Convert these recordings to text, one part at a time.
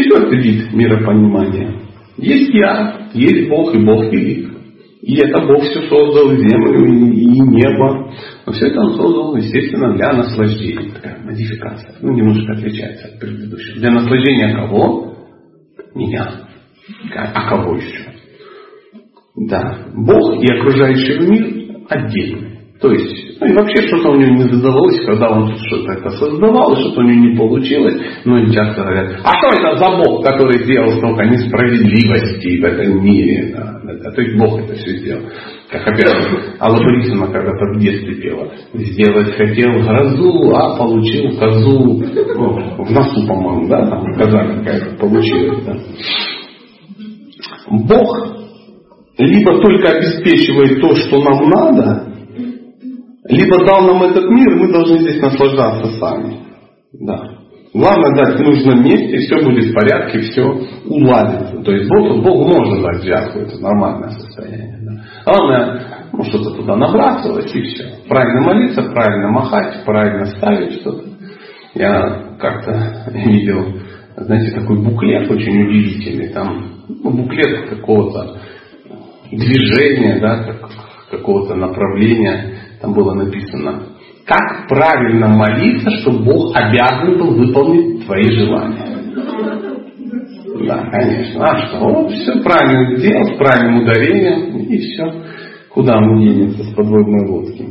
Четвертый вид миропонимания. Есть я, есть Бог, и Бог велик. И это Бог все создал, землю и, и небо. Но все это он создал, естественно, для наслаждения. Такая модификация. Ну, немножко отличается от предыдущего. Для наслаждения кого? Меня. А кого еще? Да. Бог и окружающий мир отдельно. То есть, ну и вообще что-то у него не задавалось, когда он что-то это создавал, что-то у него не получилось. Ну и часто говорят, а что это за Бог, который сделал столько несправедливости в этом мире? Да, да, то есть Бог это все сделал. Как опять Алла Борисовна когда-то в детстве пела. Сделать хотел грозу, а получил козу. Ну, в носу, по-моему, да, там коза какая-то получилась. Да. Бог либо только обеспечивает то, что нам надо, либо дал нам этот мир, мы должны здесь наслаждаться сами. Да. Главное дать в нужном месте, все будет в порядке, все уладится. То есть Бог, Богу можно дать взятку, это нормальное состояние. Да. Главное, ну, что-то туда набрасывать и все. Правильно молиться, правильно махать, правильно ставить что-то. Я как-то видел, знаете, такой буклет очень удивительный. Там ну, буклет какого-то движения, да, как, какого-то направления там было написано, как правильно молиться, чтобы Бог обязан был выполнить твои желания. Да, конечно. А что? Вот все правильно сделал, с правильным ударением, и все. Куда мы денемся с подводной лодки?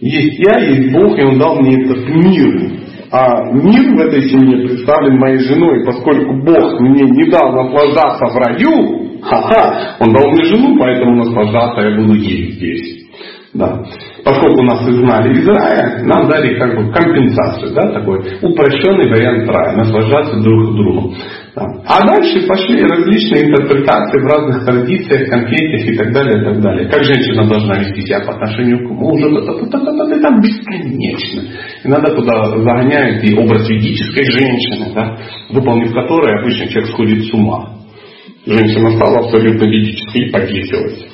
Есть я, есть Бог, и Он дал мне этот мир. А мир в этой семье представлен моей женой, поскольку Бог мне не дал наслаждаться в раю, ха-ха, Он дал мне жену, поэтому наслаждаться я буду ей здесь. Да. Поскольку нас изгнали из рая, нам дали как бы компенсацию, да, такой упрощенный вариант рая, наслаждаться друг другом. Да. А дальше пошли различные интерпретации в разных традициях, конфессиях и так далее, и так далее. Как женщина должна вести себя по отношению к мужу, это там бесконечно. И надо туда загоняют и образ ведической женщины, да, выполнив который обычно человек сходит с ума. Женщина стала абсолютно ведической и повесилась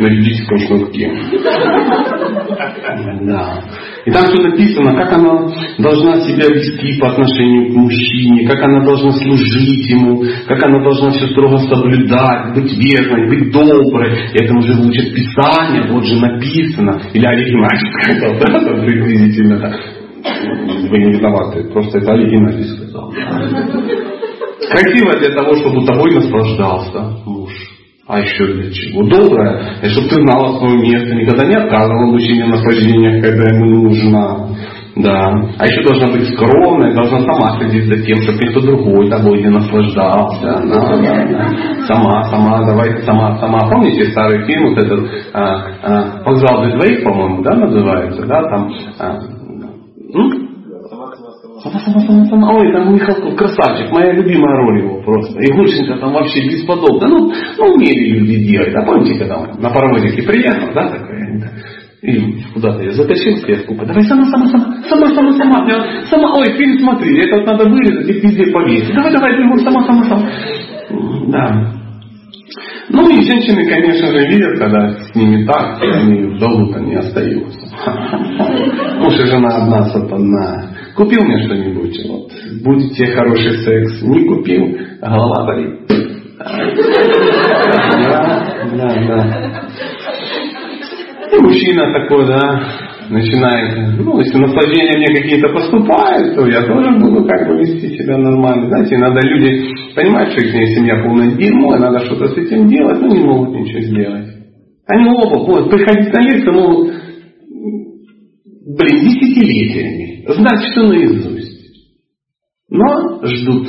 на юридическом шнурке. Да. И там все написано, как она должна себя вести по отношению к мужчине, как она должна служить ему, как она должна все строго соблюдать, быть верной, быть доброй. И это уже учат Писание, вот же написано. Или оригиналь сказал, да, приблизительно. Да. Вы не виноваты, просто это оригиналь сказал. Красиво для того, чтобы тобой наслаждался. А еще для чего? Доброе, и чтобы ты знала свое место, никогда не отказывала в наслаждениях, когда ему нужно. Да. А еще должна быть скромная, должна сама следить за тем, чтобы никто другой тобой не наслаждался. Да, да, да. Сама, сама, давай, сама, сама. Помните старый фильм, вот этот а, а, «Вокзал для двоих», по-моему, да, называется, да, там. А, сама. Ой, там Михалков, красавчик, моя любимая роль его просто. И Гурченко там вообще бесподобно. Ну, ну умели люди делать. А помните, когда на паровозике приехал, да, такая? И куда-то я затащил купе. Давай сама, сама, сама, сама, сама, сама. Сама, ой, фильм смотри, это вот надо вырезать и везде повесить. Давай, давай, Егор, сама, сама, сама. Да. Ну и женщины, конечно же, видят, когда с ними так, они в долгу-то не остаются. Муж и жена одна сатана. Купил мне что-нибудь, вот, будет тебе хороший секс. Не купил, голова болит. Да, да, да. И мужчина такой, да, начинает, ну, если наслаждения мне какие-то поступают, то я тоже буду как бы вести себя нормально. Знаете, иногда люди понимают, что их семья полная дерьмо, и надо что-то с этим делать, но не могут ничего сделать. Они оба будут приходить на лекцию, могут, блин, десятилетиями знать все наизусть. Но ждут.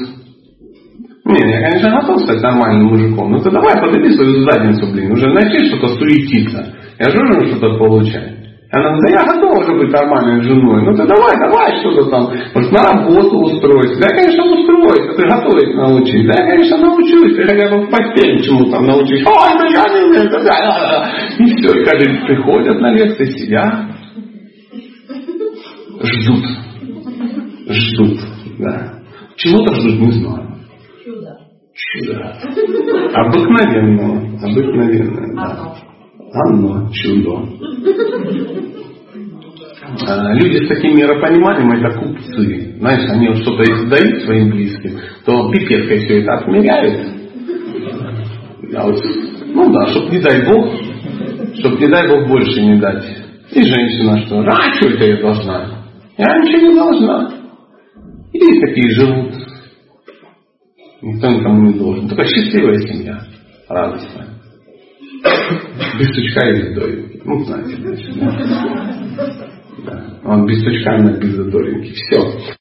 Не, я, конечно, готов стать нормальным мужиком, но ты давай подойди свою задницу, блин, уже начни что-то суетиться. Я же должен что-то получать. Она говорит, да я готова уже быть нормальной женой. Ну ты давай, давай что-то там. Может, на работу устроиться. Да я, конечно, устроюсь. А ты готовить научись. Да я, конечно, научусь. Ты хотя бы в постель чему там научись. Ой, да я не. И все. И каждый приходят на лекции, сидят ждут. Ждут, да. Чего-то ждут, не знаю. Чудо. Чудо. Обыкновенного. Обыкновенное, да. Оно, чудо. А, люди с таким миропониманием это купцы. Знаешь, они вот что-то издают своим близким, то пипеткой все это отмеряют. А вот, ну да, чтобы не дай Бог, чтобы не дай Бог больше не дать. И женщина что? А что это я должна? Ничего не должна. И такие живут. Никто никому не должен. Только счастливая семья. Радостная. Без сучка и без доринки. Ну, знаете. Да. Он без сучка, но без задоринки. Все.